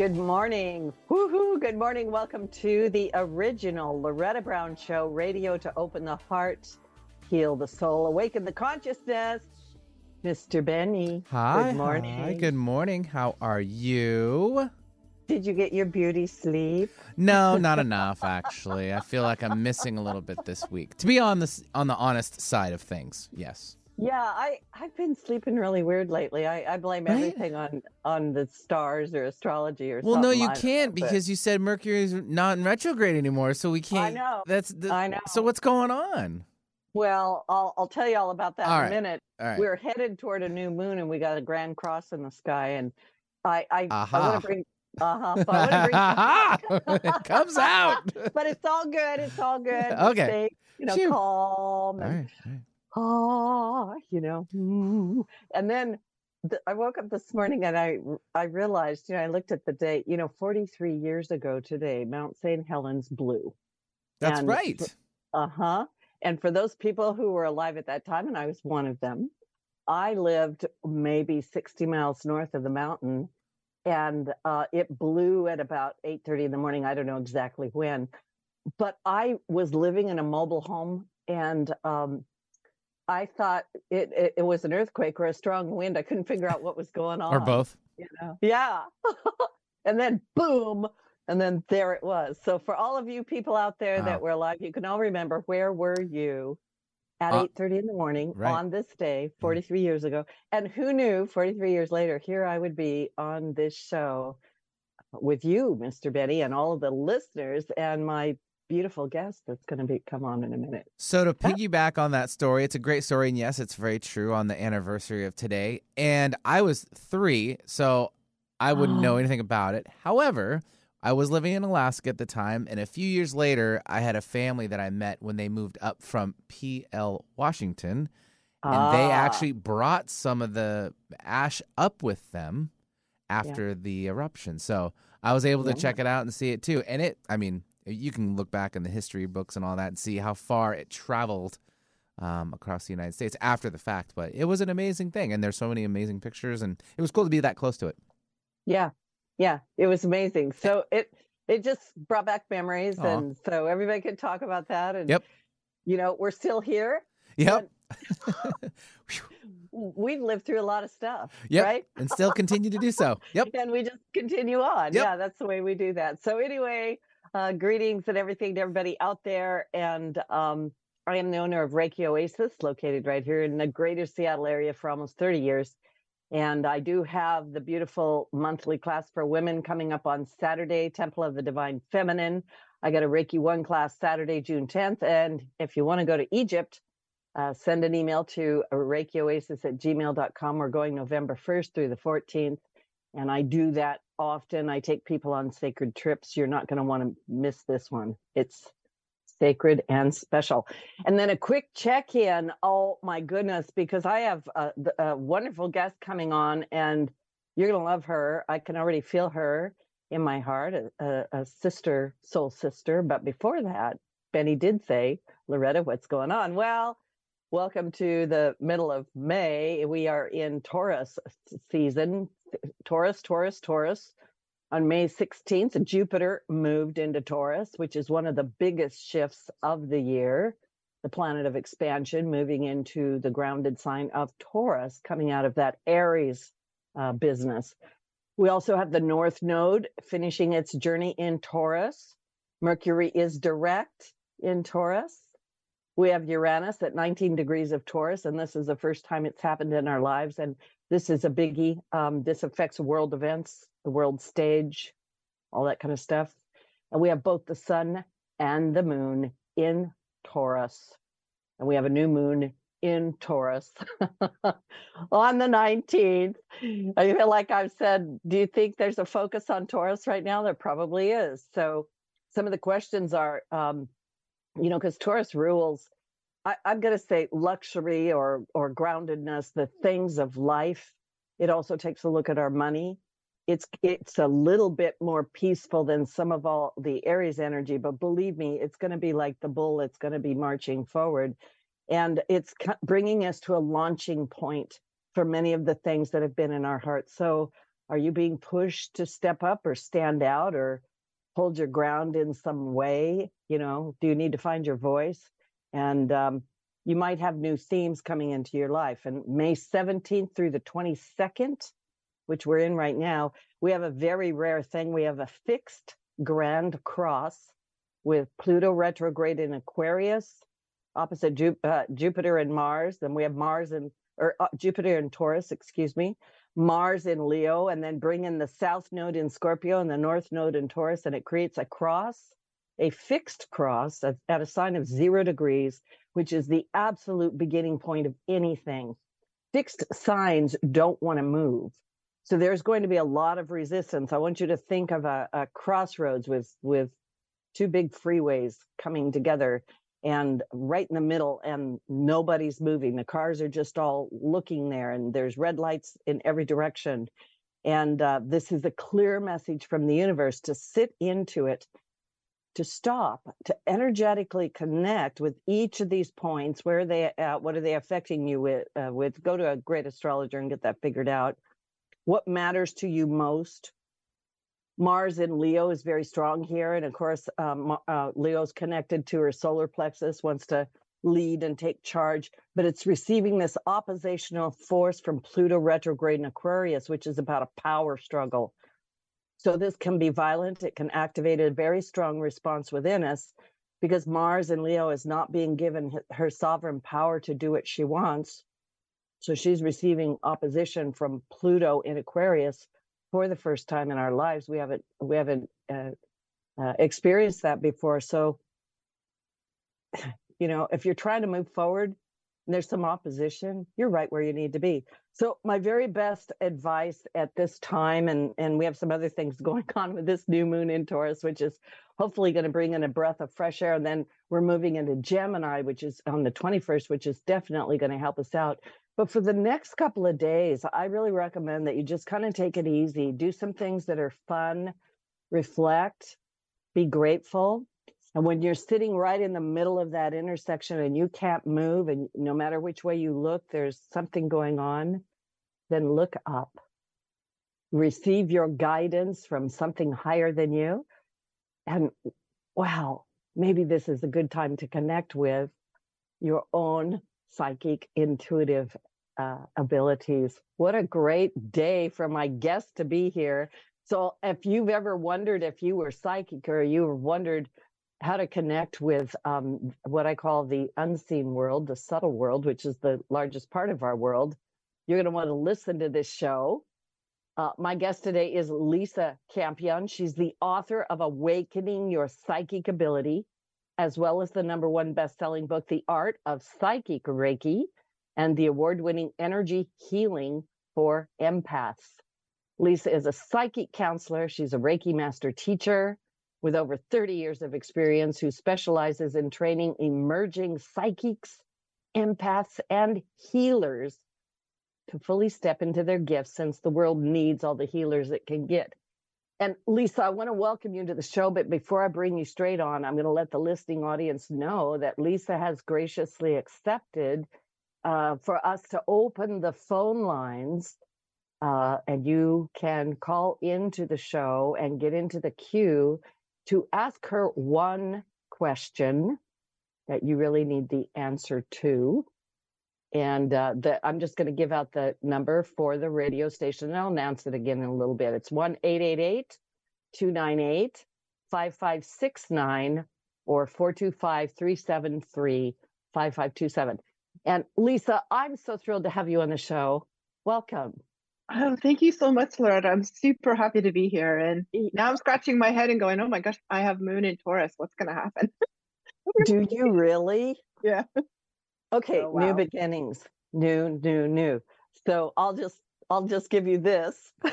Good morning. Woohoo. Good morning. Welcome to the original Loretta Brown Show, radio to open the heart, heal the soul, awaken the consciousness. Mr. Benny. Hi. Good morning. Hi, good morning. How are you? Did you get your beauty sleep? No, not enough actually. I feel like I'm missing a little bit this week. To be on the on the honest side of things. Yes. Yeah, I I've been sleeping really weird lately. I, I blame Right? everything on on the stars or astrology or something. Well, no, you I can't but- because you said Mercury's not in retrograde anymore, so we can't. I know. That's the, I know. So what's going on? well, I'll I'll tell you all about that All in right. a minute. All right. We're headed toward a new moon, and we got a grand cross in the sky. And I I, I Aha. want to bring uh huh. I want to bring it comes out. but it's all good. It's all good. Okay. Stay, you know, Phew. calm All and right. all right. Ah, you know. mm. And then th- I woke up this morning and I I realized, you know, I looked at the date. You know, 43 years ago today, Mount St. Helens blew. That's And right. Uh huh. And for those people who were alive at that time, and I was one of them, I lived maybe 60 miles north of the mountain, and uh, it blew at about 8:30 in the morning. I don't know exactly when, but I was living in a mobile home, and um, I thought it, it it was an earthquake or a strong wind. I couldn't figure out what was going on Or both. you know yeah and then boom and then there it was so for all of you people out there Wow. that were alive you can all remember where were you at Uh, 8.30 in the morning right. on this day 43 years ago and who knew 43 years later here i would be on this show with you mr benny and all of the listeners and my beautiful guest that's going to be come on in a minute So to piggyback on that story, it's a great story, and yes, it's very true on the anniversary of today. And I was three, so I wouldn't know Oh. anything about it. However, I was living in Alaska at the time, and a few years later, I had a family that I met when they moved up from PL Washington, and they Ah, actually brought some of the ash up with them after the eruption. So I was able to Yeah. check it out and see it too. And it, I mean, you can look back in the history books and all that and see how far it traveled um, across the United States after the fact. But it was an amazing thing, and there's so many amazing pictures, and it was cool to be that close to it. Yeah, yeah, it was amazing. So it it just brought back memories, Aw. and so everybody could talk about that. And Yep. you know, we're still here. Yep. We've lived through a lot of stuff, Yep. right? and still continue to do so. Yep. And we just continue on. Yep. Yeah, that's the way we do that. So anyway, uh, greetings and everything to everybody out there. And um, I am the owner of Reiki Oasis, located right here in the greater Seattle area for almost 30 years. And I do have the beautiful monthly class for women coming up on Saturday, Temple of the Divine Feminine. I got a Reiki 1 class Saturday, June 10th. And if you want to go to Egypt, uh, send an email to reikioasis at gmail.com. We're going November 1st through the 14th. And I do that often. I take people on sacred trips. You're not going to want to miss this one. It's sacred and special. And then a quick check in. Oh my goodness, because I have a, a wonderful guest coming on and you're going to love her. I can already feel her in my heart, a, a, sister, soul sister. But before that, Benny did say, Loretta, what's going on? Well, welcome to the middle of May. We are in Taurus season. Taurus, Taurus, Taurus. On May 16th, Jupiter moved into Taurus, which is one of the biggest shifts of the year. The planet of expansion moving into the grounded sign of Taurus, coming out of that Aries uh, business. We also have the North Node finishing its journey in Taurus. Mercury is direct in Taurus. We have Uranus at 19 degrees of Taurus, and this is the first time it's happened in our lives. And this is a biggie. Um, this affects world events, the world stage, all that kind of stuff. And we have both the sun and the moon in Taurus. And we have a new moon in Taurus on the 19th. I feel like I've said, do you think there's a focus on Taurus right now? There probably is. So some of the questions are, um, you know, because Taurus rules, I, I'm going to say luxury or or groundedness, the mm. things of life. It also takes a look at our money. It's it's a little bit more peaceful than some of all the Aries energy, but believe me, it's going to be like the bull. It's going to be marching forward, and it's bringing us to a launching point for many of the things that have been in our hearts. So Are you being pushed to step up or stand out or hold your ground in some way? You know, do you need to find your voice? And um, you might have new themes coming into your life. And May 17th through the 22nd, which we're in right now, we have a very rare thing. We have a fixed grand cross with Pluto retrograde in Aquarius, opposite Ju- uh, Jupiter and Mars. Then we have Mars and or uh, Jupiter and Taurus, excuse me, Mars in Leo, and then bring in the South Node in Scorpio and the North Node in Taurus, and it creates a cross, a fixed cross at, at a sign of zero degrees, which is the absolute beginning point of anything. Fixed signs don't want to move. So there's going to be a lot of resistance. I want you to think of a, a crossroads with with two big freeways coming together and right in the middle and nobody's moving the cars are just all looking there and there's red lights in every direction and uh, this is a clear message from the universe to sit into it to stop to energetically connect with each of these points where are they uh, what are they affecting you with uh, with go to a great astrologer and get that figured out what matters to you most Mars in Leo is very strong here. And of course, um, uh, Leo's connected to her solar plexus, wants to lead and take charge, but it's receiving this oppositional force from Pluto retrograde in Aquarius, which is about a power struggle. So this can be violent. It can activate a very strong response within us because Mars in Leo is not being given her sovereign power to do what she wants. So she's receiving opposition from Pluto in Aquarius for the first time in our lives. We haven't we haven't uh, uh, experienced that before. So, you know, if you're trying to move forward and there's some opposition, you're right where you need to be. So, my very best advice at this time, and and we have some other things going on with this new moon in Taurus, which is hopefully going to bring in a breath of fresh air. And then we're moving into Gemini, which is on the 21st, which is definitely going to help us out. But for the next couple of days, I really recommend that you just kind of take it easy, do some things that are fun, reflect, be grateful. And when you're sitting right in the middle of that intersection and you can't move, and no matter which way you look, there's something going on, then look up. Receive your guidance from something higher than you. And wow, maybe this is a good time to connect with your own psychic intuitive uh, abilities. What a great day for my guest to be here. So, if you've ever wondered if you were psychic or you've wondered how to connect with um, what I call the unseen world, the subtle world, which is the largest part of our world, you're going to want to listen to this show. Uh, my guest today is Lisa Campion. She's the author of Awakening Your Psychic Ability, as well as the number one best-selling book, The Art of Psychic Reiki and the award winning Energy Healing for Empaths. Lisa is a psychic counselor. She's a Reiki master teacher with over 30 years of experience who specializes in training emerging psychics, empaths, and healers to fully step into their gifts since the world needs all the healers it can get. And Lisa, I want to welcome you to the show, but before I bring you straight on, I'm going to let the listening audience know that Lisa has graciously accepted uh, for us to open the phone lines uh, and you can call into the show and get into the queue to ask her one question that you really need the answer to. And uh, the, I'm just going to give out the number for the radio station and I'll announce it again in a little bit. It's 1 888 298 5569 or 425 373 5527. And Lisa, I'm so thrilled to have you on the show. Welcome. Oh, thank you so much, Loretta. I'm super happy to be here. And now I'm scratching my head and going, oh my gosh, I have moon in Taurus. What's going to happen? Do you really? Yeah. Okay, oh, wow. new beginnings. New, new, new. So I'll just I'll just give you this.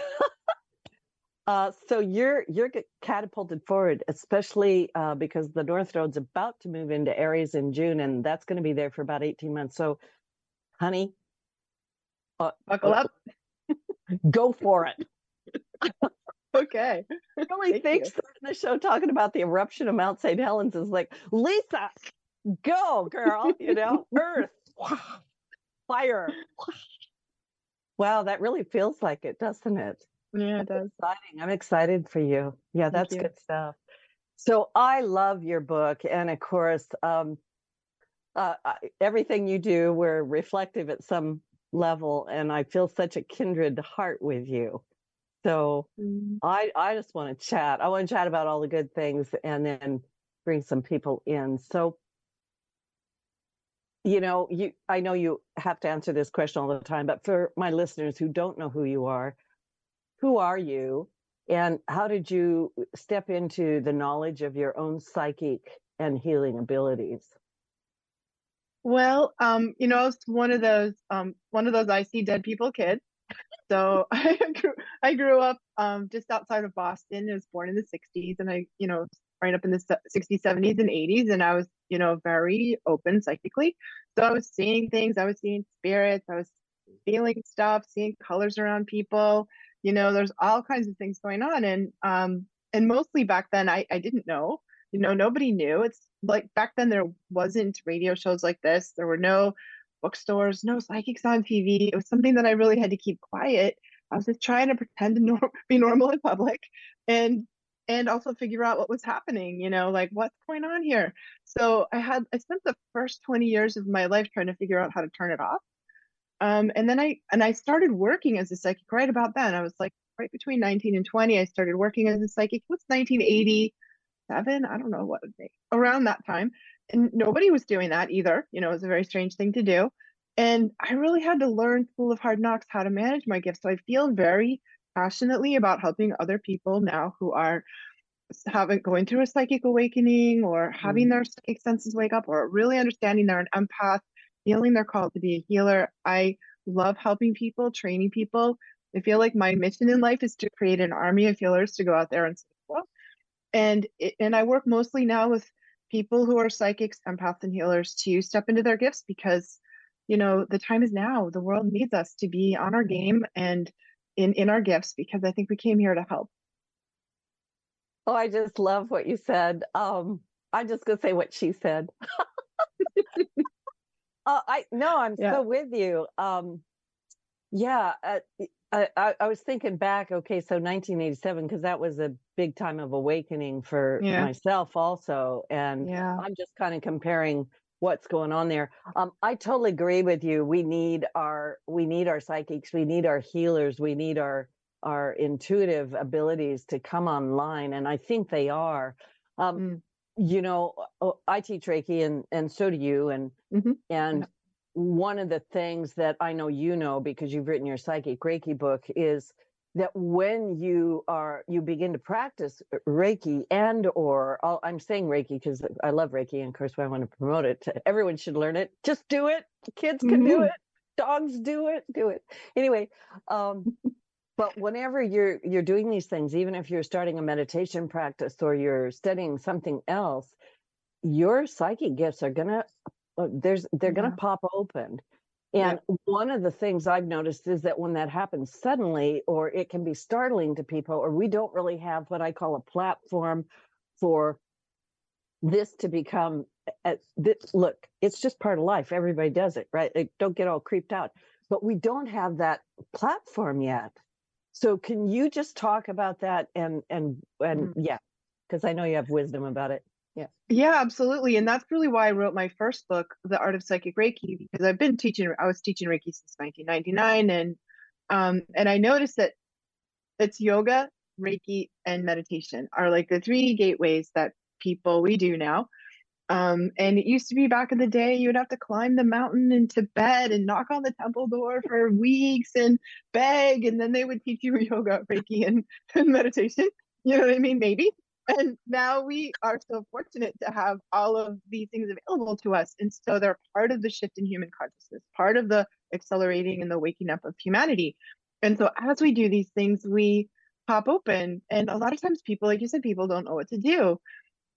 Uh, so you're you're catapulted forward, especially uh, because the North Node's about to move into Aries in June, and that's going to be there for about eighteen months. So, honey, uh, buckle up, go for it. okay. Really thanks for the show talking about the eruption of Mount St. Helens is like Lisa, go girl, you know, Earth, fire. Wow, that really feels like it, doesn't it? Yeah, it does. Exciting. I'm excited for you. Yeah, that's you. good stuff. So I love your book, and of course, um, uh, everything you do, we're reflective at some level, and I feel such a kindred heart with you. So Mm. I I just want to chat. I want to chat about all the good things, and then bring some people in. So you know, you I know you have to answer this question all the time, but for my listeners who don't know who you are, who are you and how did you step into the knowledge of your own psychic and healing abilities? Well, um, you know, it's one of those um one of those I see dead people kids. So I grew I grew up um just outside of Boston. I was born in the 60s and I, you know, right up in the 60s, 70s and 80s and I was, you know, very open psychically. So I was seeing things, I was seeing spirits, I was feeling stuff, seeing colors around people. You know, there's all kinds of things going on and um and mostly back then I I didn't know. You know, nobody knew. It's like back then there wasn't radio shows like this. There were no bookstores, no psychics on TV. It was something that I really had to keep quiet. I was just trying to pretend to nor- be normal in public and and also figure out what was happening, you know, like what's going on here. So I had I spent the first 20 years of my life trying to figure out how to turn it off. Um, and then I and I started working as a psychic right about then. I was like right between 19 and 20. I started working as a psychic. What's 1980? Seven, I don't know what around that time. And nobody was doing that either. You know, it was a very strange thing to do. And I really had to learn School of Hard Knocks how to manage my gifts. So I feel very passionately about helping other people now who are having going through a psychic awakening or having mm. their psychic senses wake up or really understanding they're an empath, feeling they're called to be a healer. I love helping people, training people. I feel like my mission in life is to create an army of healers to go out there and and it, and I work mostly now with people who are psychics, empaths, and healers to step into their gifts because, you know, the time is now. The world needs us to be on our game and in in our gifts because I think we came here to help. Oh, I just love what you said. Um, I'm just gonna say what she said. uh, I no, I'm Yeah. so with you. Um, yeah, uh, I, I, I was thinking back. Okay, so 1987 because that was a big time of awakening for Yeah. myself also, and Yeah. I'm just kind of comparing what's going on there. Um, I totally agree with you. We need our we need our psychics, we need our healers, we need our our intuitive abilities to come online, and I think they are. Um, Mm. You know, I teach Reiki, and and so do you, and Mhm. and. One of the things that I know you know because you've written your psychic Reiki book is that when you are you begin to practice Reiki and or I'll, I'm saying Reiki because I love Reiki and of course I want to promote it. Everyone should learn it. Just do it. Kids can do Mhm. it. Dogs do it. Do it. Anyway, um, but whenever you're you're doing these things, even if you're starting a meditation practice or you're studying something else, your psychic gifts are gonna uh, Uh, there's they're Yeah. gonna pop open. Yeah. And one of the things I've noticed is that when that happens suddenly, or it can be startling to people, or we don't really have what I call a platform for this to become uh, a, this, look, it's just part of life. Everybody does it, right? Like, don't get all creeped out. But we don't have that platform yet. So can you just talk about that and and and mm-hmm. yeah, because I know you have wisdom about it. Yeah, Yeah, absolutely. And that's really why I wrote my first book, The Art of Psychic Reiki, because I've been teaching, I was teaching Reiki since 1999. And, um, and I noticed that it's yoga, Reiki, and meditation are like the three gateways that people we do now. Um, and it used to be back in the day, you would have to climb the mountain in Tibet and knock on the temple door for weeks and beg, and then they would teach you yoga, Reiki, and, and meditation. You know what I mean? Maybe. And now we are so fortunate to have all of these things available to us. And so they're part of the shift in human consciousness, part of the accelerating and the waking up of humanity. And so as we do these things, we pop open. And a lot of times people, like you said, people don't know what to do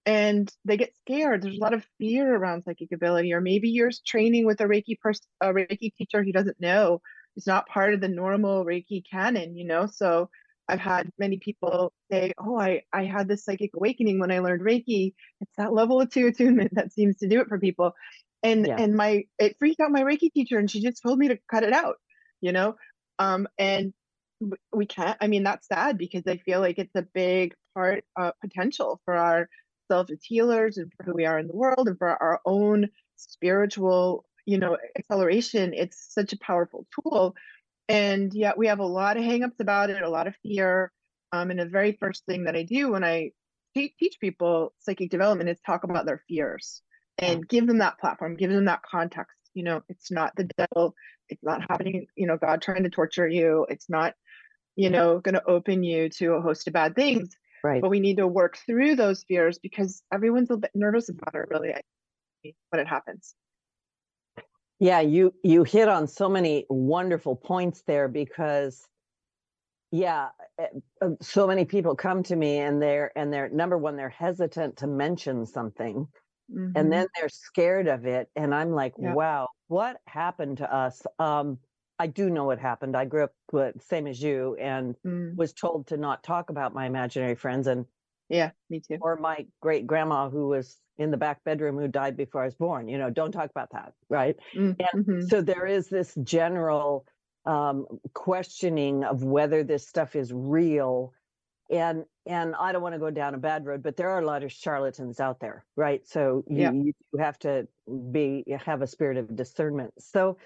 and they get scared. There's a lot of fear around psychic ability, or maybe you're training with a Reiki person, a Reiki teacher who doesn't know. It's not part of the normal Reiki canon, you know. So I've had many people say, "Oh, I I had this psychic awakening when I learned Reiki. It's that level of two attunement that seems to do it for people." And Yeah. and my it freaked out my Reiki teacher, and she just told me to cut it out, you know. Um, and we can't i mean that's sad because i feel like it's a big part uh, potential for our self as healers and for who we are in the world and for our own spiritual you know acceleration it's such a powerful tool and yet we have a lot of hangups about it a lot of fear. Um, and the very first thing that i do when i te- teach people psychic development is talk about their fears and give them that platform give them that context. You know it's not the devil it's not happening you know god trying to torture you it's not you know going to open you to a host of bad things. Right. But we need to work through those fears because everyone's a bit nervous about it really when it happens yeah you you hit on so many wonderful points there because yeah eh, uh, so many people come to me and they're and they're number one they're hesitant to mention something mm-hmm. and then they're scared of it and i'm like yep. wow what happened to us um i do know what happened i grew up with, same as you and mm. was told to not talk about my imaginary friends and yeah me too. Or my great grandma who was in the back bedroom who died before i was born you know don't talk about that right? Mm-hmm. and so there is this general um, questioning of whether this stuff is real. And and i don't want to go down a bad road but there are a lot of charlatans out there right? So you, yeah. you have to be have a spirit of discernment. So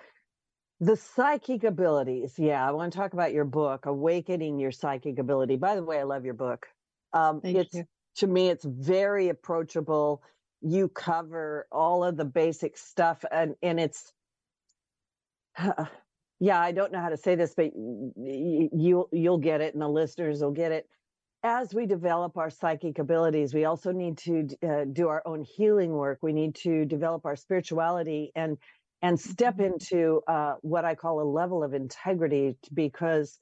the psychic abilities yeah i want to talk about your book awakening your psychic ability. By the way i love your book um, it's you. to me it's very approachable you cover all of the basic stuff and and it's yeah i don't know how to say this but you you'll get it and the listeners will get it as we develop our psychic abilities, we also need to uh, do our own healing work. We need to develop our spirituality and and step mm-hmm. into uh, what I call a level of integrity, because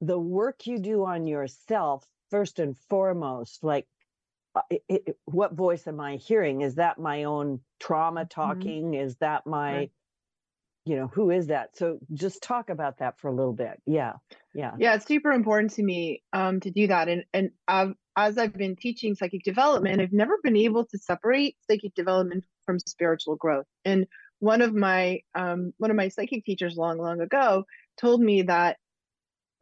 the work you do on yourself, first and foremost, like uh, it, it, what voice am I hearing? Is that my own trauma mm-hmm. talking? Mm-hmm. Is that my right you know who is that so just talk about that for a little bit yeah yeah yeah it's super important to me um to do that and and I've, as i've been teaching psychic development i've never been able to separate psychic development from spiritual growth and one of my um one of my psychic teachers long long ago told me that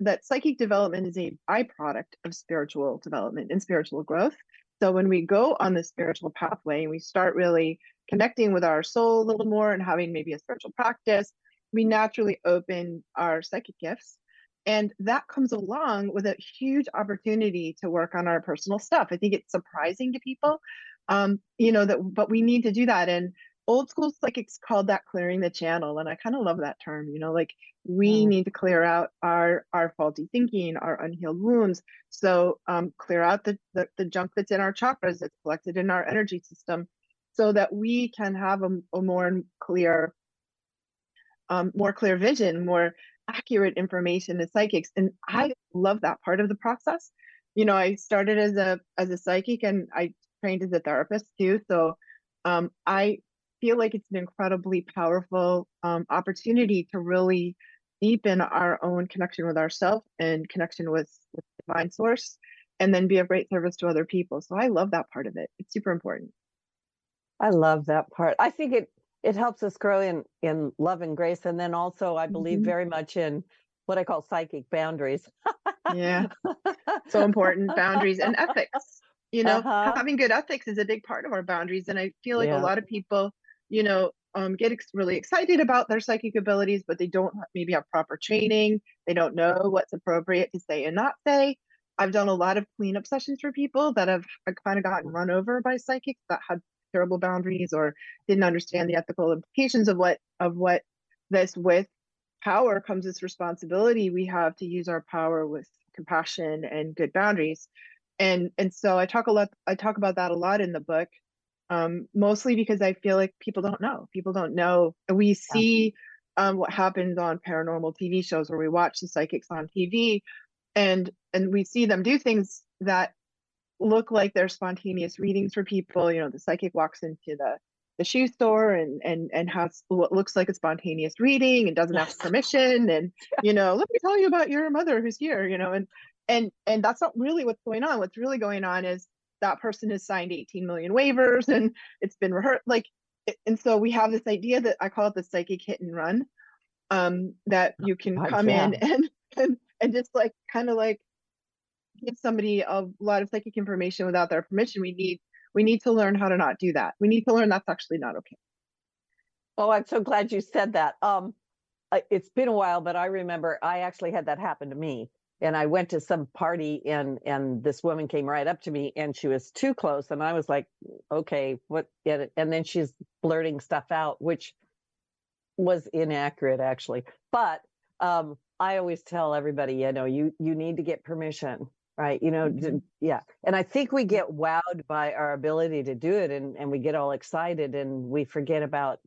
that psychic development is a byproduct of spiritual development and spiritual growth so when we go on the spiritual pathway and we start really connecting with our soul a little more and having maybe a spiritual practice, we naturally open our psychic gifts. And that comes along with a huge opportunity to work on our personal stuff. I think it's surprising to people, um, you know, that, but we need to do that. And old school psychics called that clearing the channel. And I kind of love that term, you know, like we mm. need to clear out our, our faulty thinking, our unhealed wounds. So um, clear out the, the, the junk that's in our chakras, that's collected in our energy system so that we can have a, a more clear um, more clear vision more accurate information as psychics and i love that part of the process you know i started as a as a psychic and i trained as a therapist too so um, i feel like it's an incredibly powerful um, opportunity to really deepen our own connection with ourselves and connection with, with divine source and then be of great service to other people so i love that part of it it's super important I love that part. I think it it helps us grow in in love and grace, and then also I believe mm-hmm. very much in what I call psychic boundaries. yeah, so important boundaries and ethics. You know, uh-huh. having good ethics is a big part of our boundaries, and I feel like yeah. a lot of people, you know, um, get ex- really excited about their psychic abilities, but they don't maybe have proper training. They don't know what's appropriate to say and not say. I've done a lot of cleanup sessions for people that have kind of gotten run over by psychics that had terrible boundaries or didn't understand the ethical implications of what of what this with power comes this responsibility we have to use our power with compassion and good boundaries and and so i talk a lot i talk about that a lot in the book um, mostly because i feel like people don't know. People don't know. We see um, what happens on paranormal tv shows where we watch the psychics on tv and and we see them do things that look like they're spontaneous readings for people. You know, the psychic walks into the the shoe store and and and has what looks like a spontaneous reading and doesn't ask permission and you know let me tell you about your mother who's here you know and and and that's not really what's going on. What's really going on is that person has signed 18 million waivers and it's been rehearsed like and so we have this idea that i call it the psychic hit and run um that you can come yeah. in and and and just like kind of like give somebody a lot of psychic information without their permission. We need we need to learn how to not do that. We need to learn that's actually not okay. Oh, I'm so glad you said that. Um, it's been a while, but I remember I actually had that happen to me. And I went to some party and and this woman came right up to me and she was too close and I was like, okay, what? And then she's blurting stuff out, which was inaccurate actually. But um, I always tell everybody, you know, you you need to get permission right you know mm-hmm. yeah and i think we get wowed by our ability to do it and and we get all excited and we forget about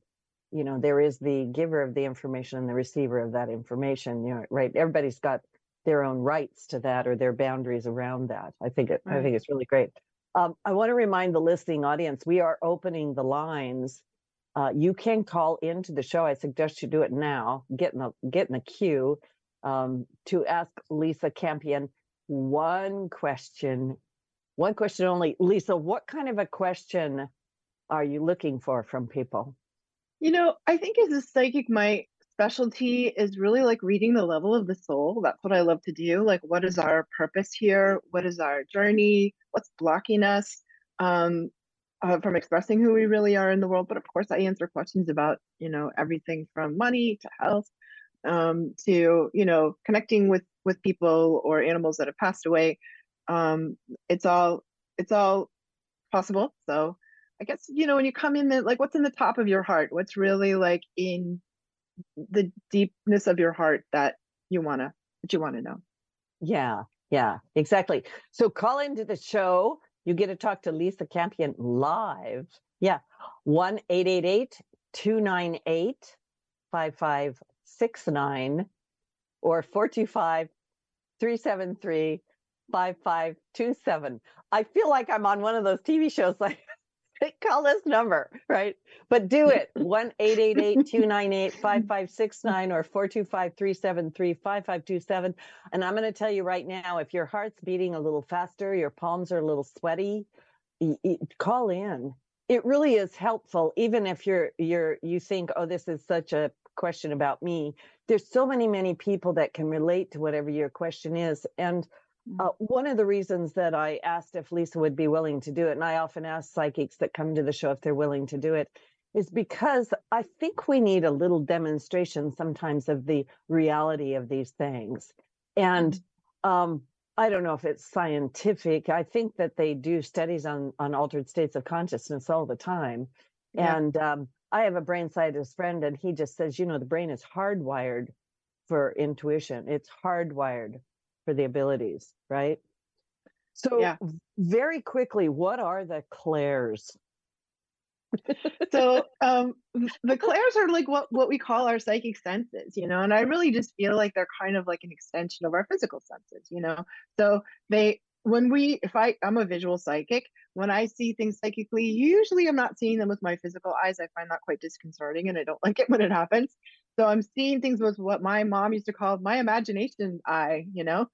you know there is the giver of the information and the receiver of that information you know right everybody's got their own rights to that or their boundaries around that i think it right. i think it's really great um, i want to remind the listening audience we are opening the lines uh, you can call into the show i suggest you do it now get in the get in the queue um, to ask lisa campion one question, one question only. Lisa, what kind of a question are you looking for from people? You know, I think as a psychic, my specialty is really like reading the level of the soul. That's what I love to do. Like, what is our purpose here? What is our journey? What's blocking us um, uh, from expressing who we really are in the world? But of course, I answer questions about, you know, everything from money to health um, to, you know, connecting with with people or animals that have passed away. Um, it's all it's all possible. So I guess you know when you come in, like what's in the top of your heart? What's really like in the deepness of your heart that you wanna that you want to know? Yeah, yeah, exactly. So call into the show. You get to talk to Lisa Campion live. Yeah, one eight eight eight two nine eight five five six nine or 425 373 5527. I feel like I'm on one of those TV shows like call this number, right? But do it 1 298 5569 or 425 373 5527. And I'm going to tell you right now if your heart's beating a little faster, your palms are a little sweaty, call in. It really is helpful, even if you're you're you think, oh, this is such a question about me there's so many many people that can relate to whatever your question is and uh, mm-hmm. one of the reasons that i asked if lisa would be willing to do it and i often ask psychics that come to the show if they're willing to do it is because i think we need a little demonstration sometimes of the reality of these things and mm-hmm. um, i don't know if it's scientific i think that they do studies on on altered states of consciousness all the time yeah. and um, I have a brain scientist friend, and he just says, you know, the brain is hardwired for intuition. It's hardwired for the abilities, right? So, yeah. very quickly, what are the clairs? so um, the clairs are like what what we call our psychic senses you know and i really just feel like they're kind of like an extension of our physical senses you know so they when we if i i'm a visual psychic when I see things psychically, usually I'm not seeing them with my physical eyes. I find that quite disconcerting and I don't like it when it happens. So I'm seeing things with what my mom used to call my imagination eye, you know?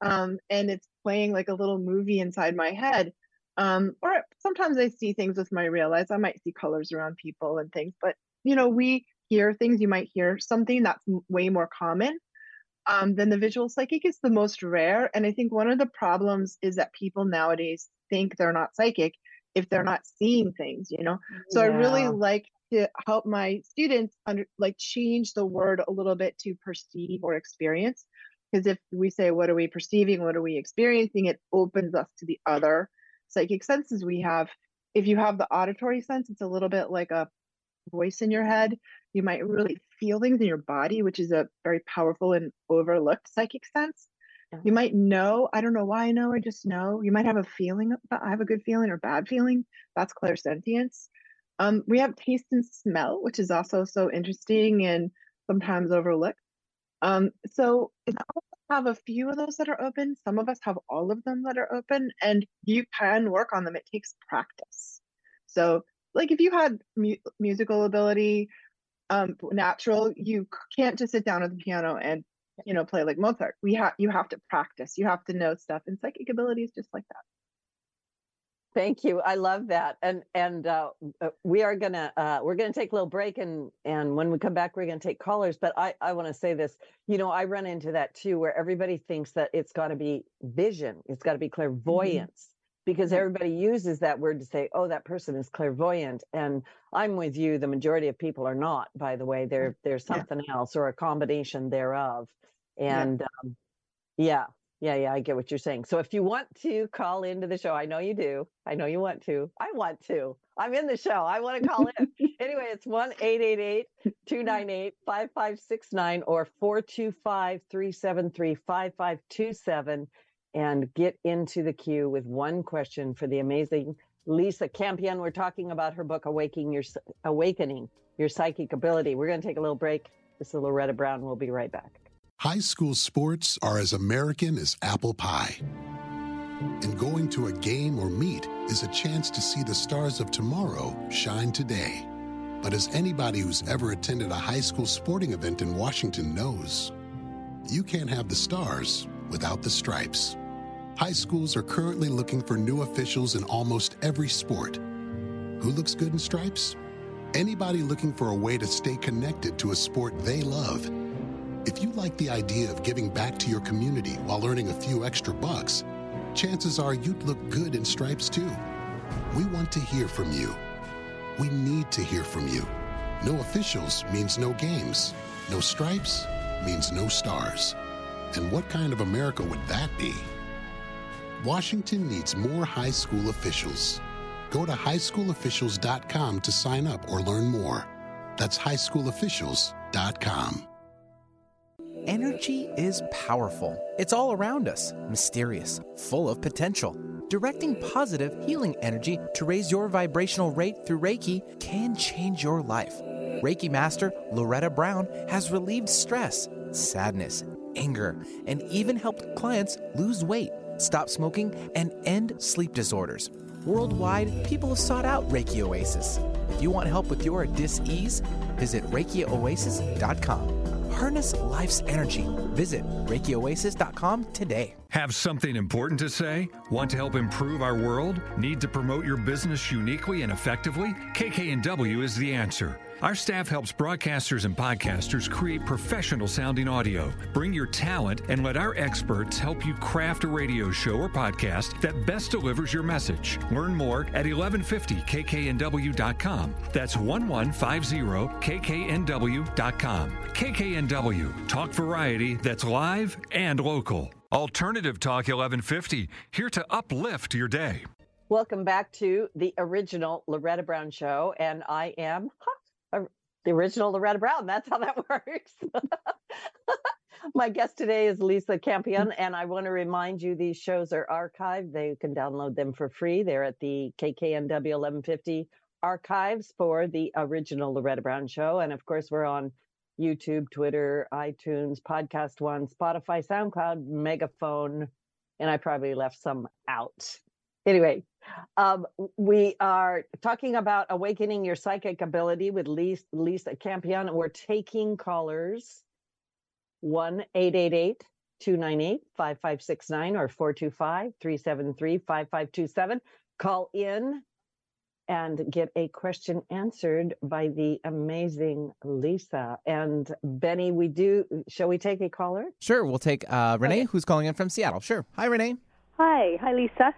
Um, and it's playing like a little movie inside my head. Um, or sometimes I see things with my real eyes. I might see colors around people and things, but you know, we hear things. You might hear something that's way more common um, then the visual psychic is the most rare. And I think one of the problems is that people nowadays think they're not psychic if they're not seeing things, you know? So yeah. I really like to help my students under like change the word a little bit to perceive or experience. Because if we say, what are we perceiving? What are we experiencing? It opens us to the other psychic senses we have. If you have the auditory sense, it's a little bit like a voice in your head. You might really feel things in your body, which is a very powerful and overlooked psychic sense. You might know, I don't know why I know, I just know. You might have a feeling, I have a good feeling or bad feeling. That's clairsentience. Um, we have taste and smell, which is also so interesting and sometimes overlooked. Um, so have a few of those that are open. Some of us have all of them that are open, and you can work on them. It takes practice. So, like if you had mu- musical ability, um, natural, you can't just sit down at the piano and you know play like Mozart. We have you have to practice. You have to know stuff, and psychic ability is just like that. Thank you. I love that. And and uh, uh, we are gonna uh, we're gonna take a little break and and when we come back we're gonna take callers. But I I want to say this. You know I run into that too, where everybody thinks that it's got to be vision, it's got to be clairvoyance. Mm-hmm. Because everybody uses that word to say, "Oh, that person is clairvoyant," and I'm with you. The majority of people are not. By the way, they're they're something yeah. else or a combination thereof. And yeah. Um, yeah, yeah, yeah, I get what you're saying. So if you want to call into the show, I know you do. I know you want to. I want to. I'm in the show. I want to call in. anyway, it's 1 298 5569 or 425 373 5527 and get into the queue with one question for the amazing Lisa Campion. We're talking about her book, Awakening Your, Awakening Your Psychic Ability. We're going to take a little break. This is Loretta Brown. We'll be right back. High school sports are as American as apple pie. And going to a game or meet is a chance to see the stars of tomorrow shine today. But as anybody who's ever attended a high school sporting event in Washington knows, you can't have the stars without the stripes. High schools are currently looking for new officials in almost every sport. Who looks good in stripes? Anybody looking for a way to stay connected to a sport they love if you like the idea of giving back to your community while earning a few extra bucks, chances are you'd look good in stripes too. We want to hear from you. We need to hear from you. No officials means no games. No stripes means no stars. And what kind of America would that be? Washington needs more high school officials. Go to highschoolofficials.com to sign up or learn more. That's highschoolofficials.com. Energy is powerful. It's all around us, mysterious, full of potential. Directing positive, healing energy to raise your vibrational rate through Reiki can change your life. Reiki Master Loretta Brown has relieved stress, sadness, anger, and even helped clients lose weight, stop smoking, and end sleep disorders. Worldwide, people have sought out Reiki Oasis. If you want help with your dis-ease, visit ReikiOasis.com. Harness life's energy. Visit ReikiOasis.com today. Have something important to say? Want to help improve our world? Need to promote your business uniquely and effectively? KKNW is the answer. Our staff helps broadcasters and podcasters create professional sounding audio. Bring your talent and let our experts help you craft a radio show or podcast that best delivers your message. Learn more at 1150kknw.com. That's 1150kknw.com. KKNW, talk variety that's live and local. Alternative Talk 1150, here to uplift your day. Welcome back to the original Loretta Brown Show, and I am Uh, the original Loretta Brown. That's how that works. My guest today is Lisa Campion, mm. and I want to remind you these shows are archived. They can download them for free. They're at the KKNW 1150 archives for the original Loretta Brown Show. And of course, we're on YouTube, Twitter, iTunes, Podcast One, Spotify, SoundCloud, Megaphone, and I probably left some out. Anyway, um, we are talking about awakening your psychic ability with Lisa, Lisa Campion. We're taking callers 1 888 298 5569 or 425 373 5527. Call in and get a question answered by the amazing Lisa. And Benny, we do, shall we take a caller? Sure. We'll take uh, Renee, okay. who's calling in from Seattle. Sure. Hi, Renee. Hi. Hi, Lisa.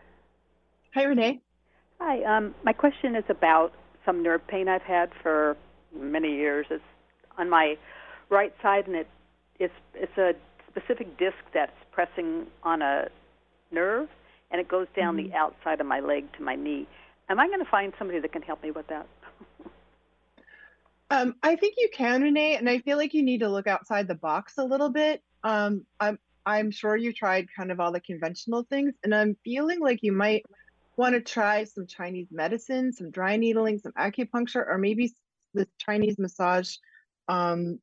Hi, Renee. Hi. Um, my question is about some nerve pain I've had for many years. It's on my right side, and it it's it's a specific disc that's pressing on a nerve, and it goes down mm-hmm. the outside of my leg to my knee. Am I going to find somebody that can help me with that? um, I think you can, Renee, and I feel like you need to look outside the box a little bit. Um, I'm I'm sure you tried kind of all the conventional things, and I'm feeling like you might want to try some Chinese medicine, some dry needling, some acupuncture, or maybe the Chinese massage. Um,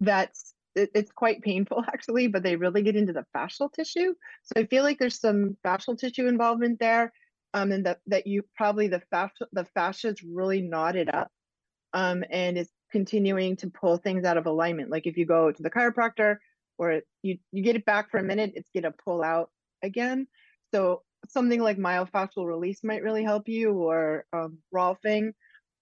that's it, it's quite painful actually, but they really get into the fascial tissue. So I feel like there's some fascial tissue involvement there, um, and that that you probably the fascia the fascia is really knotted up, um, and is continuing to pull things out of alignment. Like if you go to the chiropractor, or you you get it back for a minute, it's gonna pull out again. So something like myofascial release might really help you, or um, Rolfing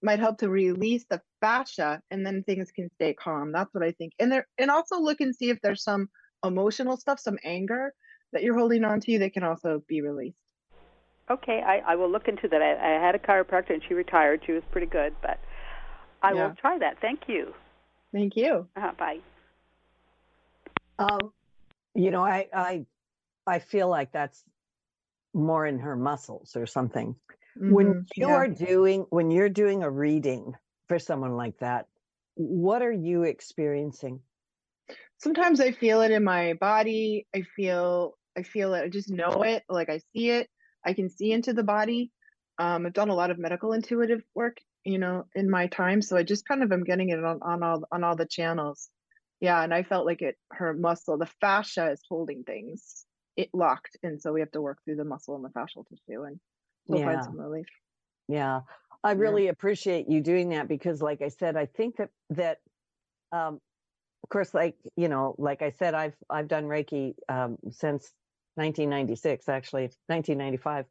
might help to release the fascia, and then things can stay calm. That's what I think. And there, and also look and see if there's some emotional stuff, some anger that you're holding on to that can also be released. Okay, I, I will look into that. I, I had a chiropractor and she retired. She was pretty good, but I Yeah. will try that. Thank you. Thank you. Uh, bye. Um, you know, I I I feel like that's more in her muscles or something. When Mhm, you yeah. are doing when you're doing a reading for someone like that, what are you experiencing? sometimes I feel it in my body. I feel I feel it. I just know it. Like I see it. I can see into the body. Um, I've done a lot of medical intuitive work, you know, in my time. So I just kind of am getting it on, on all on all the channels. Yeah, and I felt like it her muscle, the fascia is holding things. It locked. And so we have to work through the muscle and the fascial tissue and we'll Yeah. find some relief. Yeah. I Yeah. really appreciate you doing that because like I said, I think that that um of course like, you know, like I said I've I've done Reiki um since 1996 actually, 1995.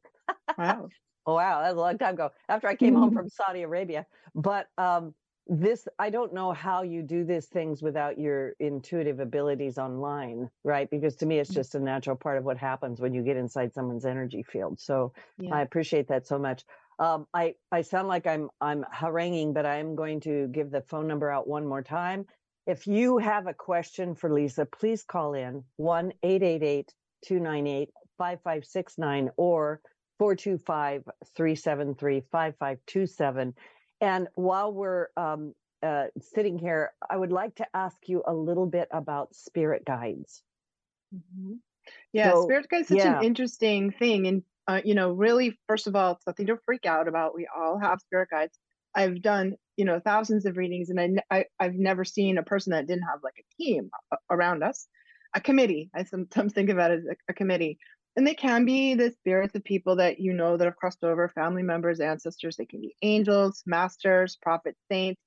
Wow. Oh wow, that's a long time ago. After I came home from Saudi Arabia, but um, this I don't know how you do these things without your intuitive abilities online, right? Because to me, it's Mm. just a natural part of what happens when you get inside someone's energy field. So I appreciate that so much. Um, I I sound like I'm I'm haranguing, but I am going to give the phone number out one more time. If you have a question for Lisa, please call in 1 888 298 5569 or 425 373 5527. And while we're um, uh, sitting here, I would like to ask you a little bit about spirit guides. Mhm. Yeah, So, spirit guide's such yeah. an interesting thing. And, uh, you know, really, first of all, it's nothing to freak out about. We all have spirit guides. I've done, you know, thousands of readings, and I, I, I've never seen a person that didn't have like a team around us, a committee. I sometimes think about it as a, a committee. And they can be the spirits of people that you know that have crossed over, family members, ancestors. They can be angels, masters, prophets, saints,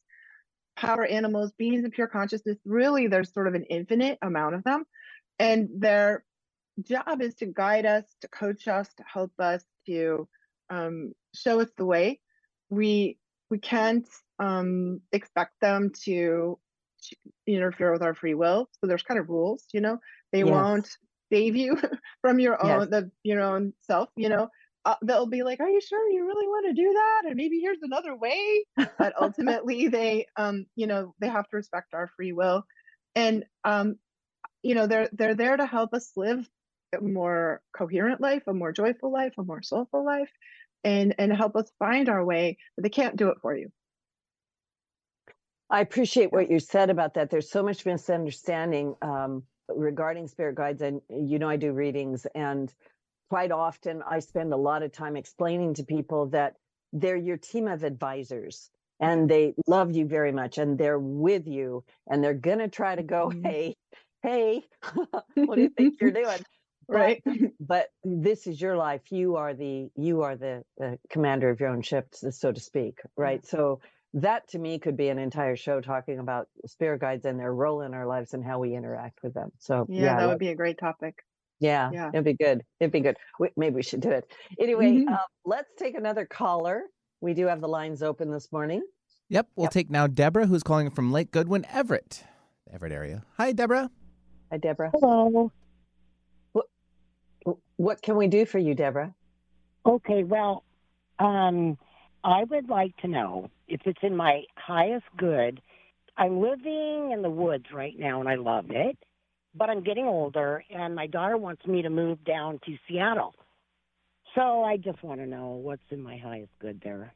power animals, beings of pure consciousness. Really, there's sort of an infinite amount of them. And their job is to guide us, to coach us, to help us, to um, show us the way. We we can't um, expect them to interfere with our free will. So there's kind of rules, you know. They Yes. won't save you from your Yes. own the your own self, you know. Uh, they'll be like, "Are you sure you really want to do that?" And maybe here's another way. But ultimately, they um, you know, they have to respect our free will, and um, you know, they're they're there to help us live a more coherent life, a more joyful life, a more soulful life, and and help us find our way. But they can't do it for you. I appreciate what you said about that. There's so much misunderstanding um, regarding spirit guides, and you know I do readings, and quite often I spend a lot of time explaining to people that they're your team of advisors, and they love you very much, and they're with you, and they're gonna try to go, Mhm. hey, hey, what do you think you're doing? Right. but this is your life you are the you are the, the commander of your own ship so to speak right so that to me could be an entire show talking about spirit guides and their role in our lives and how we interact with them so yeah, yeah that would be a great topic. yeah, yeah. it'd be good it'd be good we, maybe we should do it anyway Mhm. uh, let's take another caller we do have the lines open this morning Yep. We'll Yep. take now Deborah, who's calling from Lake Goodwin, Everett, the Everett area. Hi, Deborah. hi deborah Hello. W- what can we do for you deborah Okay, well, um, I would like to know if it's in my highest good. I'm living in the woods right now and I love it, but I'm getting older and my daughter wants me to move down to Seattle. So I just want to know what's in my highest good there.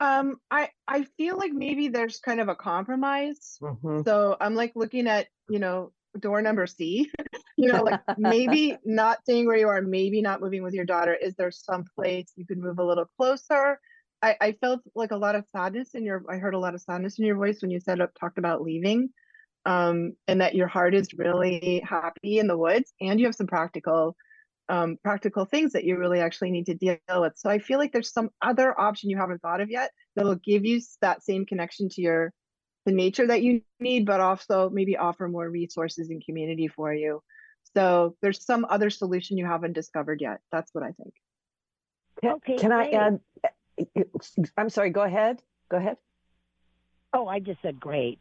Um, I I feel like maybe there's kind of a compromise. Mhm. So I'm like looking at, you know, door number C. you know, like maybe not staying where you are, maybe not moving with your daughter. Is there some place you could move a little closer? I, I felt like a lot of sadness in your I heard a lot of sadness in your voice when you said talked about leaving. Um, and that your heart is really happy in the woods and you have some practical um, practical things that you really actually need to deal with. So I feel like there's some other option you haven't thought of yet that'll give you that same connection to your the nature that you need, but also maybe offer more resources and community for you. So there's some other solution you haven't discovered yet. That's what I think. Can, Okay, can I add? I'm sorry. Go ahead. Go ahead. Oh, I just said great.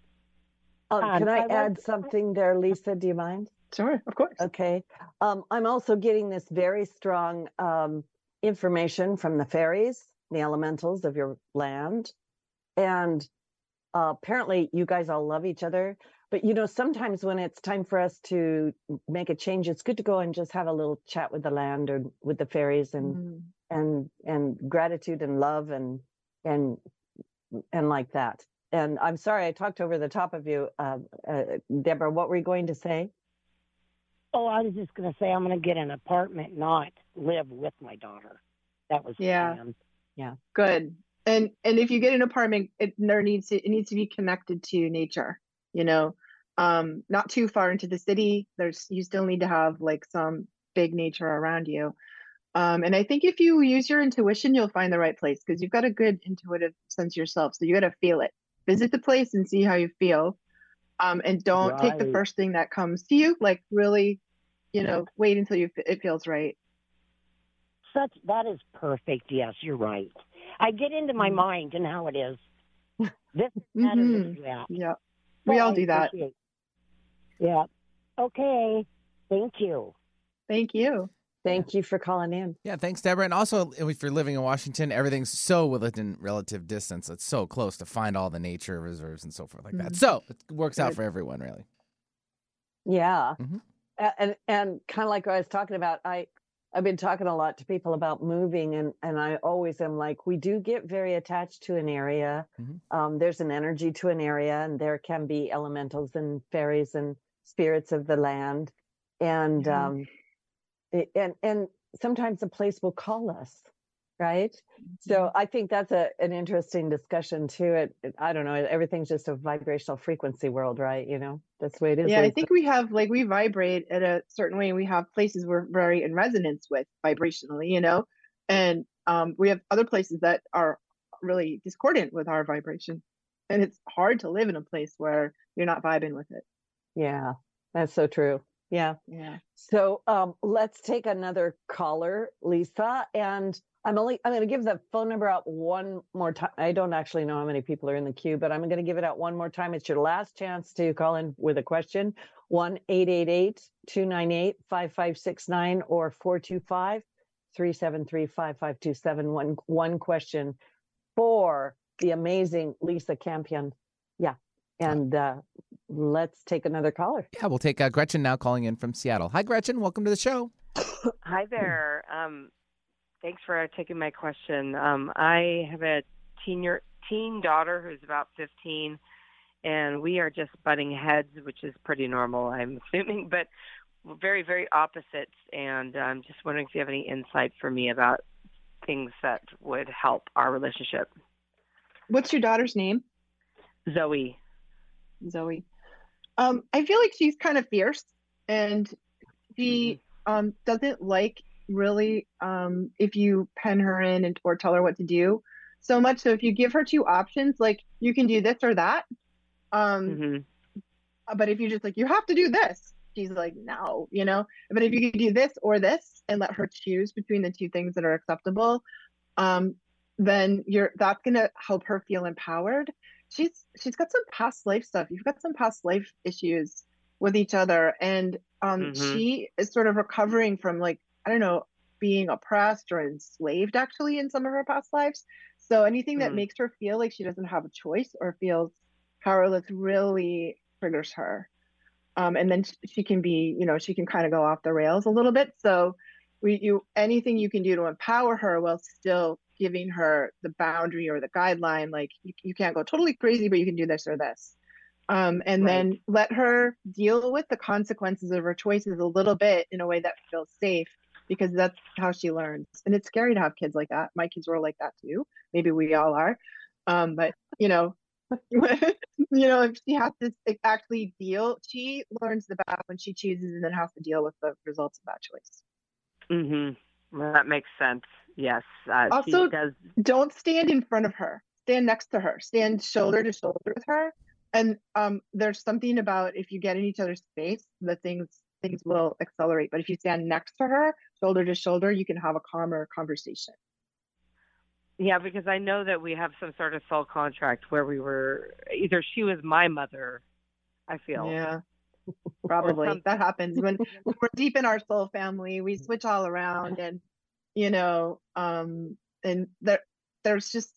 Um, Um, can I I like- add something there, Lisa? Do you mind? Sure, of course. Okay. Um, I'm also getting this very strong um, information from the fairies, the elementals of your land. And uh, apparently, you guys all love each other. But, you know, sometimes when it's time for us to make a change, it's good to go and just have a little chat with the land or with the fairies and Mm. And and gratitude and love and and and like that. And I'm sorry I talked over the top of you, uh, uh, Deborah. What were you going to say? Oh, I was just going to say I'm going to get an apartment, not live with my daughter. That was the Yeah. Good. And and if you get an apartment, it there needs to it needs to be connected to nature. You know, um, not too far into the city. There's you still need to have like some big nature around you. Um, and I think if you use your intuition, you'll find the right place because you've got a good intuitive sense yourself. So you got to feel it. Visit the place and see how you feel. Um, and don't take the first thing that comes to you. Like really, you know, wait until you it feels right. Such that is perfect. Yes, you're right. I get into my Mhm. mind and how it is. This, that, and this, Mhm. that. Yeah, we Well, all do that. Yeah. Okay. Thank you. Thank you. Thank you for calling in. Yeah, thanks, Deborah. And also, if you're living in Washington, everything's so within relative distance. It's so close to find all the nature reserves and so forth like that. Mhm. So it works out for everyone, really. Yeah. Mhm. And and kind of like what I was talking about, I I've been talking a lot to people about moving and and I always am like we do get very attached to an area. Mhm. Um, there's an energy to an area and there can be elementals and fairies and spirits of the land. And um and and sometimes the place will call us, right? So I think that's a an interesting discussion too. It, it I don't know, everything's just a vibrational frequency world, right? You know, that's the way it is. Yeah, I think we have like we vibrate at a certain way. and We have places we're very in resonance with vibrationally, you know, and um, we have other places that are really discordant with our vibration, and it's hard to live in a place where you're not vibing with it. Yeah, that's so true. Yeah. Yeah. So um, let's take another caller, Lisa. And I'm only I'm going to give the phone number out one more time. I don't actually know how many people are in the queue, but I'm going to give it out one more time. It's your last chance to call in with a question. 1 888 298 5569 or 425 373 5527. One one question for the amazing Lisa Campion. Yeah. And uh, let's take another caller. Yeah, we'll take uh, Gretchen now calling in from Seattle. Hi, Gretchen. Welcome to the show. Hi there. Um, thanks for taking my question. Um, I have a teen year, teen daughter who's about 15, and we are just butting heads, which is pretty normal, I'm assuming, but very, very opposites. And I'm just wondering if you have any insight for me about things that would help our relationship. What's your daughter's name? Zoe. Zoe. Um, I feel like she's kind of fierce and she um doesn't like really um if you pen her in and or tell her what to do so much. So if you give her two options, like you can do this or that, um, hmm but if you just like you have to do this, she's like no, you know. But if you can do this or this and let her choose between the two things that are acceptable, um, then you're that's gonna help her feel empowered. She's she's got some past life stuff. You've got some past life issues with each other, and um, Mhm. she is sort of recovering from like I don't know being oppressed or enslaved actually in some of her past lives. So anything that Mm. makes her feel like she doesn't have a choice or feels powerless really triggers her. Um, and then she can be, you know, she can kind of go off the rails a little bit. So we, you, anything you can do to empower her while still giving her the boundary or the guideline, like you, you can't go totally crazy, but you can do this or this. Um, and Right. then let her deal with the consequences of her choices a little bit in a way that feels safe because that's how she learns. And it's scary to have kids like that. My kids were like that too. Maybe we all are. Um, but you know, you know, if she has to actually deal, she learns the best when she chooses and then has to deal with the results of that choice. mm-hmm Well, that makes sense. Yes. Uh, Also- she does. Don't stand in front of her. Stand next to her. Stand shoulder to shoulder with her. And um, there's something about if you get in each other's space, the things things will accelerate. But if you stand next to her, shoulder to shoulder, you can have a calmer conversation. Yeah, because I know that we have some sort of soul contract where we were either she was my mother, I feel. Yeah. Probably that happens when, when we're deep in our soul family. We switch all around, and you know, um, and there, there's just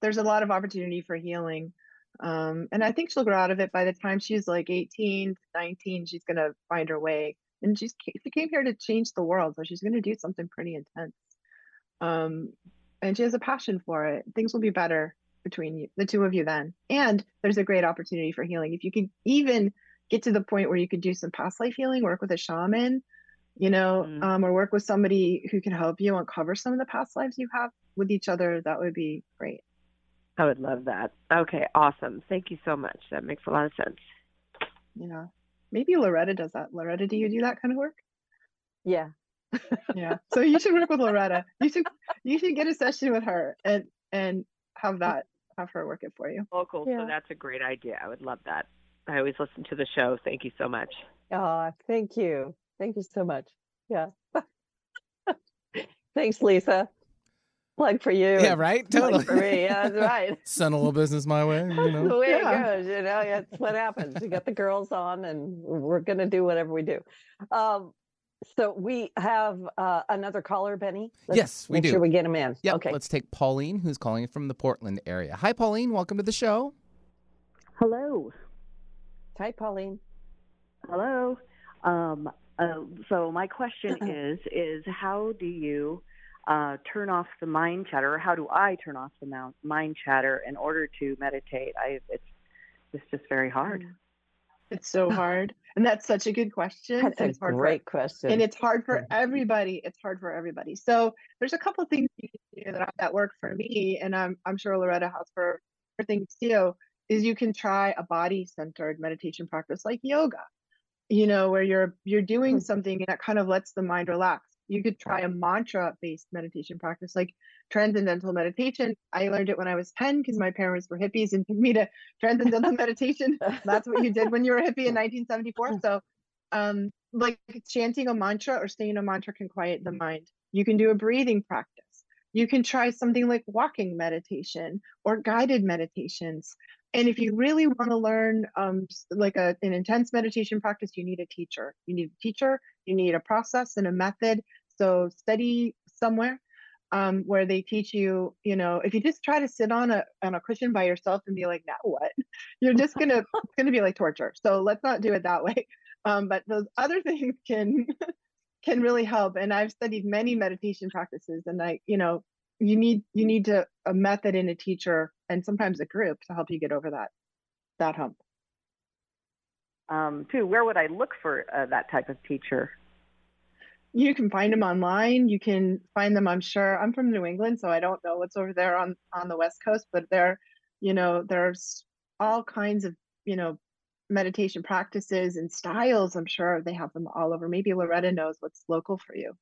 there's a lot of opportunity for healing. Um, and I think she'll grow out of it by the time she's like 18 19. She's gonna find her way, and she's she came here to change the world, so she's gonna do something pretty intense. Um, and she has a passion for it. Things will be better between you, the two of you then. And there's a great opportunity for healing if you can even get to the point where you could do some past life healing, work with a shaman, you know, Mm. um, or work with somebody who can help you uncover some of the past lives you have with each other. That would be great. I would love that. Okay, awesome. Thank you so much. That makes a lot of sense. You know, maybe Loretta does that. Loretta, do you do that kind of work? Yeah. Yeah. So you should work with Loretta. You should you should get a session with her and and have that have her work it for you. Local, Yeah. so that's a great idea. I would love that. I always listen to the show. Thank you so much. Oh, thank you. Thank you so much. Yeah. Thanks, Lisa. Plug for you. Yeah, and right? plug Totally. for me. Yeah, that's right. Send a little business my way, you That's the know. way Yeah. it goes, you know. That's what happens. You got the girls on, and we're gonna do whatever we do. Um, so we have uh, another caller, Benny. Let's Yes, we make do. Sure, we get him in. Yeah. Okay. Let's take Pauline, who's calling from the Portland area. Hi, Pauline. Welcome to the show. Hello. Hi, Pauline. Hello. Um, uh, so my question is, is how do you uh, turn off the mind chatter, or how do I turn off the mind chatter in order to meditate? I, it's, it's just very hard. It's so hard. And that's such a good question. That's and a it's hard for great question. and it's hard for everybody it's hard for everybody so there's a couple of things you can do that, that work for me and i'm, I'm sure loretta has for, for things too is you can try a body centered meditation practice like yoga you know where you're you're doing something that kind of lets the mind relax. You could try a mantra based meditation practice like transcendental meditation. I learned it when i was 10 because my parents were hippies and took me to transcendental meditation. That's what you did when you were a hippie in 1974 so um like chanting a mantra or saying a mantra can quiet the mind. You can do a breathing practice. You can try something like walking meditation or guided meditations and if you really want to learn um like a, an intense meditation practice you need a teacher you need a teacher you need a process and a method so study somewhere um, where they teach you, you know, if you just try to sit on a on a cushion by yourself and be like, now what? You're just gonna it's gonna be like torture. So let's not do it that way. Um, but those other things can can really help. And I've studied many meditation practices, and I, you know, you need you need to a method and a teacher, and sometimes a group to help you get over that that hump. Um, too, where would I look for uh, that type of teacher? You can find them online. You can find them. I'm sure. I'm from New England, so I don't know what's over there on on the West Coast, but there, you know, there's all kinds of you know meditation practices and styles. I'm sure they have them all over. Maybe Loretta knows what's local for you.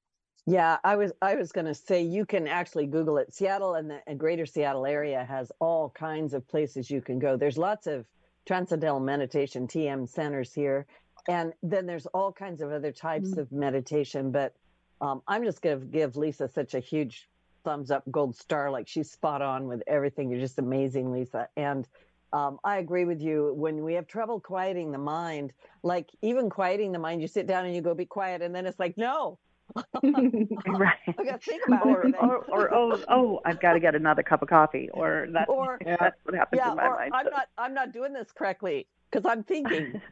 Yeah, I was I was going to say you can actually Google it. Seattle and the and greater Seattle area has all kinds of places you can go. There's lots of transcendental meditation TM centers here, and then there's all kinds of other types Mm. of meditation. But um, I'm just going to give Lisa such a huge thumbs up, gold star. Like she's spot on with everything. You're just amazing, Lisa. And um, I agree with you. When we have trouble quieting the mind, like even quieting the mind, you sit down and you go be quiet, and then it's like no. right. I got to think about or, everything. or, or oh, oh, I've got to get another cup of coffee, or that, Or- that's what happens yeah, in my or mind. I'm so- not I'm not doing this correctly because I'm thinking.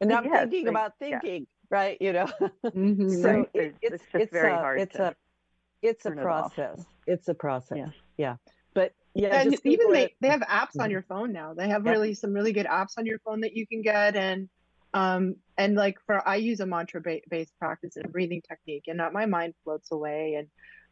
And I'm Yes, thinking like, about yeah. thinking, right? You know. Mhm. so Right, it, it's- it's it's very a, hard It's to a it's a turn it process. It's a process. Yes. Yeah. But yeah, and just even they, it. they have apps on Mhm. your phone now they have Yep. really some really good apps on your phone that you can get and um and like for i use a mantra ba- based practice and breathing technique and uh, my mind floats away and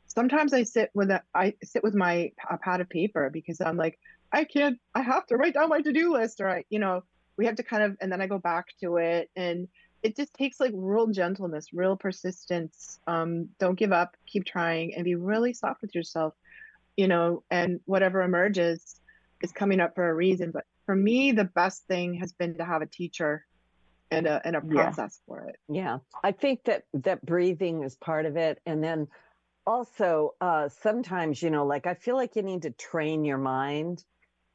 sometimes i sit with a i sit with my a pad of paper because i'm like i can't i have to write down my to-do list or i you know we have to kind of and then i go back to it and it just takes like real gentleness real persistence um don't give up keep trying and be really soft with yourself you know, and whatever emerges is coming up for a reason. But for me, the best thing has been to have a teacher and a and a Yeah. process for it. Yeah, I think that that breathing is part of it, and then also uh, sometimes you know, like I feel like you need to train your mind,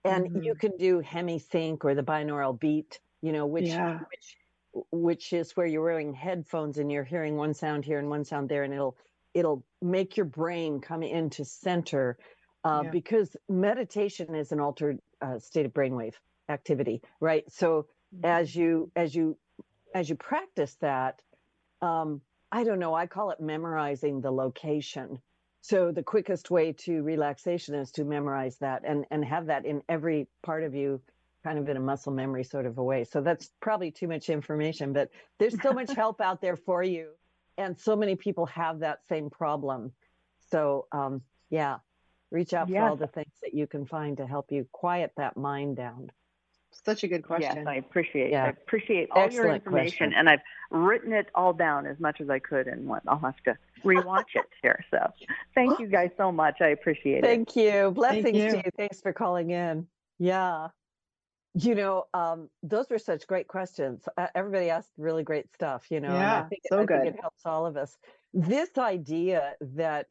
and you can do hemisync or the binaural beat, you know, which Yeah. which which is where you're wearing headphones and you're hearing one sound here and one sound there, and it'll it'll make your brain come into center uh, Yeah. because meditation is an altered uh, state of brainwave activity, right? So as you as you as you practice that, um, I don't know, I call it memorizing the location. So the quickest way to relaxation is to memorize that and and have that in every part of you, kind of in a muscle memory sort of a way. So that's probably too much information, but there's so much help out there for you, and so many people have that same problem. So um, yeah, reach out for all the things that you can find to help you quiet that mind down. Such a good question. Yes, I appreciate. Yeah. I appreciate all your information, question. and I've written it all down as much as I could, and what I'll have to rewatch it here. So, thank you guys so much. I appreciate it. Thank you. Blessings you. to you. Thanks for calling in. Yeah. You know, um, those were such great questions. Uh, everybody asked really great stuff, you know, and I Yeah, think, so I think good. it helps all of us. This idea that,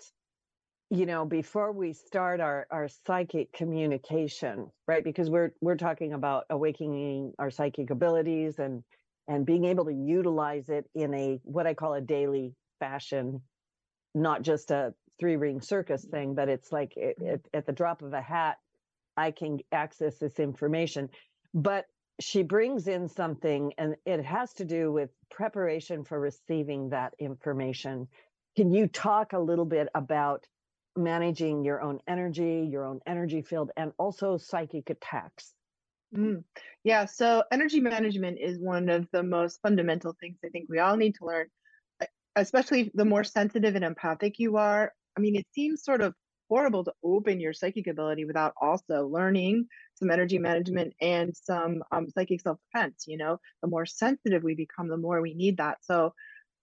you know, before we start our, our psychic communication, right? Because we're we're talking about awakening our psychic abilities and and being able to utilize it in a what I call a daily fashion, not just a three ring circus thing, but it's like it, mm-hmm. it, at the drop of a hat, I can access this information. But she brings in something, and it has to do with preparation for receiving that information. Can you talk a little bit about managing your own energy, your own energy field, and also psychic attacks? Mm. Yeah, so energy management is one of the most fundamental things I think we all need to learn, especially the more sensitive and empathic you are. I mean, it seems sort of horrible to open your psychic ability without also learning some energy management and some um, psychic self defense. You know, the more sensitive we become, the more we need that. So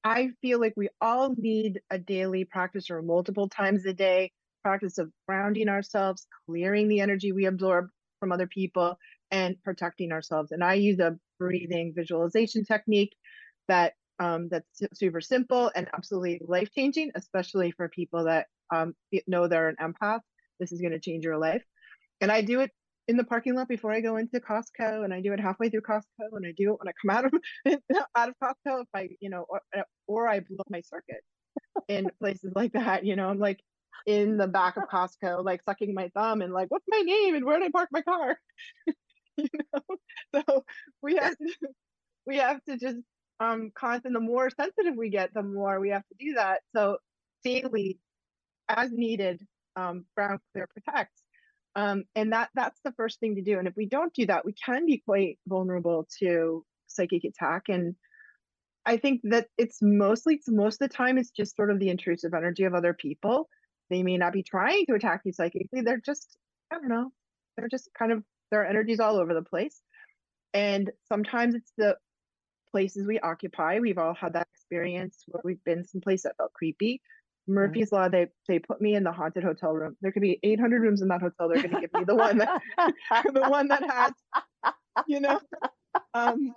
I feel like we all need a daily practice or multiple times a day practice of grounding ourselves, clearing the energy we absorb from other people, and protecting ourselves. And I use a breathing visualization technique that um, that's super simple and absolutely life changing, especially for people that um, know they're an empath. This is going to change your life. And I do it in the parking lot before I go into Costco, and I do it halfway through Costco, and I do it when I come out of out of Costco if I, you know, or, uh, or I blow my circuit in places like that. You know, I'm like in the back of Costco, like sucking my thumb and like, what's my name and where did I park my car? you know, so we have to we have to just um constant. The more sensitive we get, the more we have to do that. So daily, as needed, um, ground clear protects. Um, and that that's the first thing to do. And if we don't do that, we can be quite vulnerable to psychic attack. And I think that it's mostly it's most of the time it's just sort of the intrusive energy of other people. They may not be trying to attack you psychically. They're just I don't know. They're just kind of their energies all over the place. And sometimes it's the places we occupy. We've all had that experience where we've been someplace that felt creepy. Murphy's Law, they they put me in the haunted hotel room. There could be 800 rooms in that hotel. They're going to give me the one that the one that has, you know, um,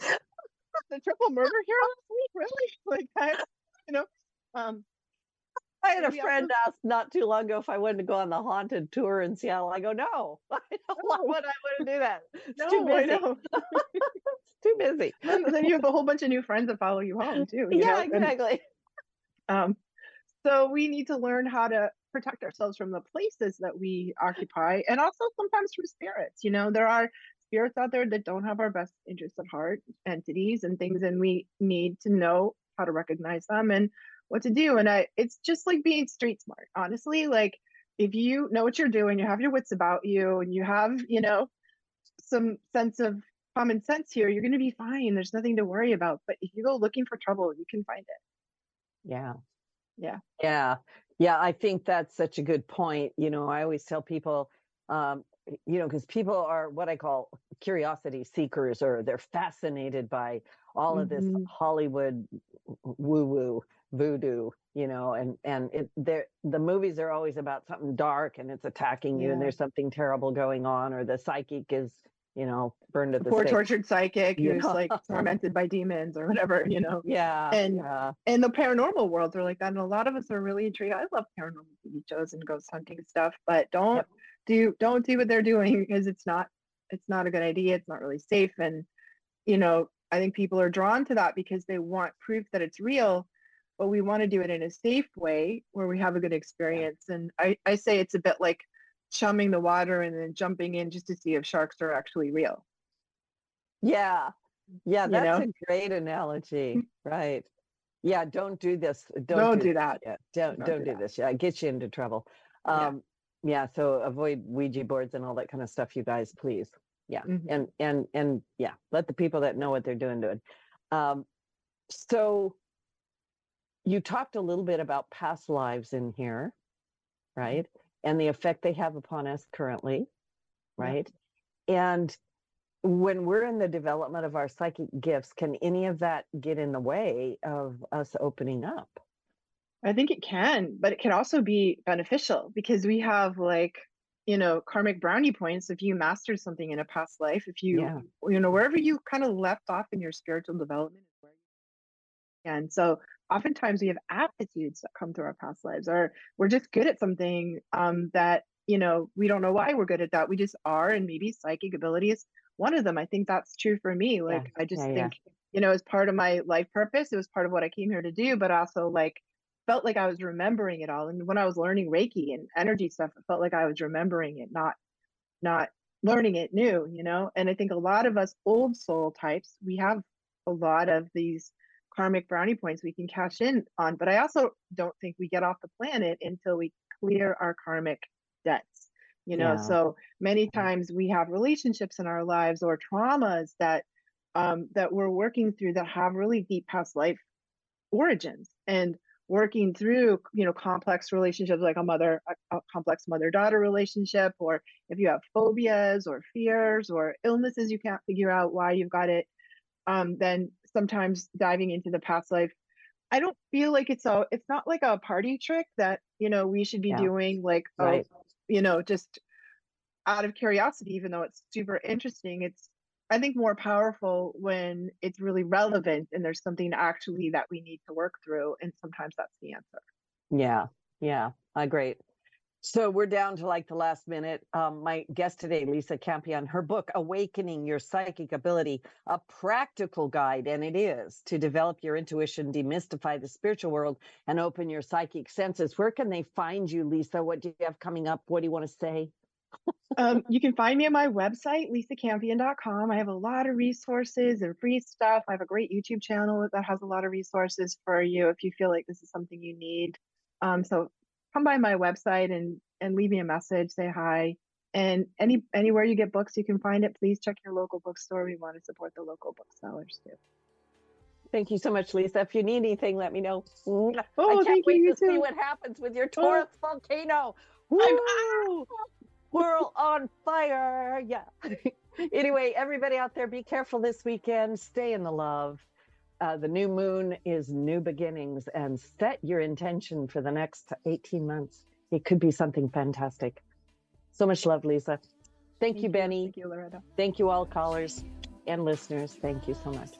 the triple murder here last week. Really, like that, you know. Um, I had a friend ask not too long ago if I wanted to go on the haunted tour in Seattle. I go, no, I don't, No. would I want to do that? It's too no, I busy. it's too busy. then, then you have a whole bunch of new friends that follow you home too. you yeah, know, and- exactly. Um, so we need to learn how to protect ourselves from the places that we occupy and also sometimes from spirits. You know, there are spirits out there that don't have our best interests at heart, entities and things, and we need to know how to recognize them and what to do. And I it's just like being street smart, honestly. Like if you know what you're doing, you have your wits about you, and you have, you know, some sense of common sense here, you're gonna be fine. There's nothing to worry about. But if you go looking for trouble, you can find it. Yeah. Yeah. Yeah. Yeah. I think that's such a good point. You know, I always tell people, um, you know, because people are what I call curiosity seekers, or they're fascinated by all of this Mhm. Hollywood woo woo voodoo, you know, and and it they're the movies are always about something dark and it's attacking you and there's something terrible going on, or the psychic is you know, burned at the poor stake. tortured psychic who's like tormented by demons or whatever, you know. Yeah, And- yeah, And the paranormal worlds are like that, and a lot of us are really intrigued. I love paranormal TV shows and ghost hunting stuff, but don't Yep. do don't do what they're doing because it's not it's not a good idea. It's not really safe, and you know I think people are drawn to that because they want proof that it's real, but we want to do it in a safe way where we have a good experience. And I I say it's a bit like chumming the water and then jumping in just to see if sharks are actually real. yeah, yeah. You That's know? a great analogy, right? Yeah, don't do this. Don't, Don't do do that. Yeah, don't Don't don't do do this. Yeah, it gets you into trouble. Yeah. Um, yeah. So avoid Ouija boards and all that kind of stuff, you guys, please. Yeah, Mhm. and and and yeah, let the people that know what they're doing do it. Um, so you talked a little bit about past lives in here, right? And the effect they have upon us currently, Yeah. right? And when we're in the development of our psychic gifts, can any of that get in the way of us opening up? I think it can, but it can also be beneficial because we have like, you know, karmic brownie points if you mastered something in a past life, if you, Yeah. you know, wherever you kind of left off in your spiritual development is where you and so oftentimes we have aptitudes that come through our past lives or we're just good at something um that, you know, we don't know why we're good at that. We just are and maybe psychic ability is one of them. I think that's true for me. Like I just yeah, yeah. think, you know, as part of my life purpose, it was part of what I came here to do, but also like felt like I was remembering it all. And when I was learning Reiki and energy stuff, it felt like I was remembering it, not not learning it new, you know? And I think a lot of us old soul types, we have a lot of these karmic brownie points we can cash in on. But I also don't think we get off the planet until we clear our karmic debts. You know, Yeah. so many times we have relationships in our lives or traumas that um, that we're working through that have really deep past life origins and working through you know complex relationships like a mother a, a complex mother daughter relationship or if you have phobias or fears or illnesses you can't figure out why you've got it um, then sometimes diving into the past life i don't feel like it's a it's not like a party trick that you know we should be Yeah. doing like oh, Right. you know just out of curiosity even though it's super interesting it's i think more powerful when it's really relevant and there's something actually that we need to work through and sometimes that's the answer Yeah, yeah, I great. So we're down to like the last minute. Um, my guest today, Lisa Campion, her book, Awakening Your Psychic Ability, a practical guide, and it is to develop your intuition, demystify the spiritual world, and open your psychic senses. Where can they find you, Lisa? What do you have coming up? What do you want to say? um, you can find me on my website lisacampion.com i have a lot of resources and free stuff i have a great youtube channel that has a lot of resources for you if you feel like this is something you need um, so come by my website and and leave me a message say hi and any anywhere you get books you can find it please check your local bookstore we want to support the local booksellers too Thank you so much, Lisa. If you need anything, let me know. Oh, I can't thank wait you to see what happens with your Oh. Taurus volcano. Woo! World on fire. Yeah. anyway, everybody out there, be careful this weekend. Stay in the love. Uh, the new moon is new beginnings and set your intention for the next 18 months. It could be something fantastic. So much love, Lisa. Thank, you, Benny. thank you loretta Thank you, all callers and listeners. Thank you so much.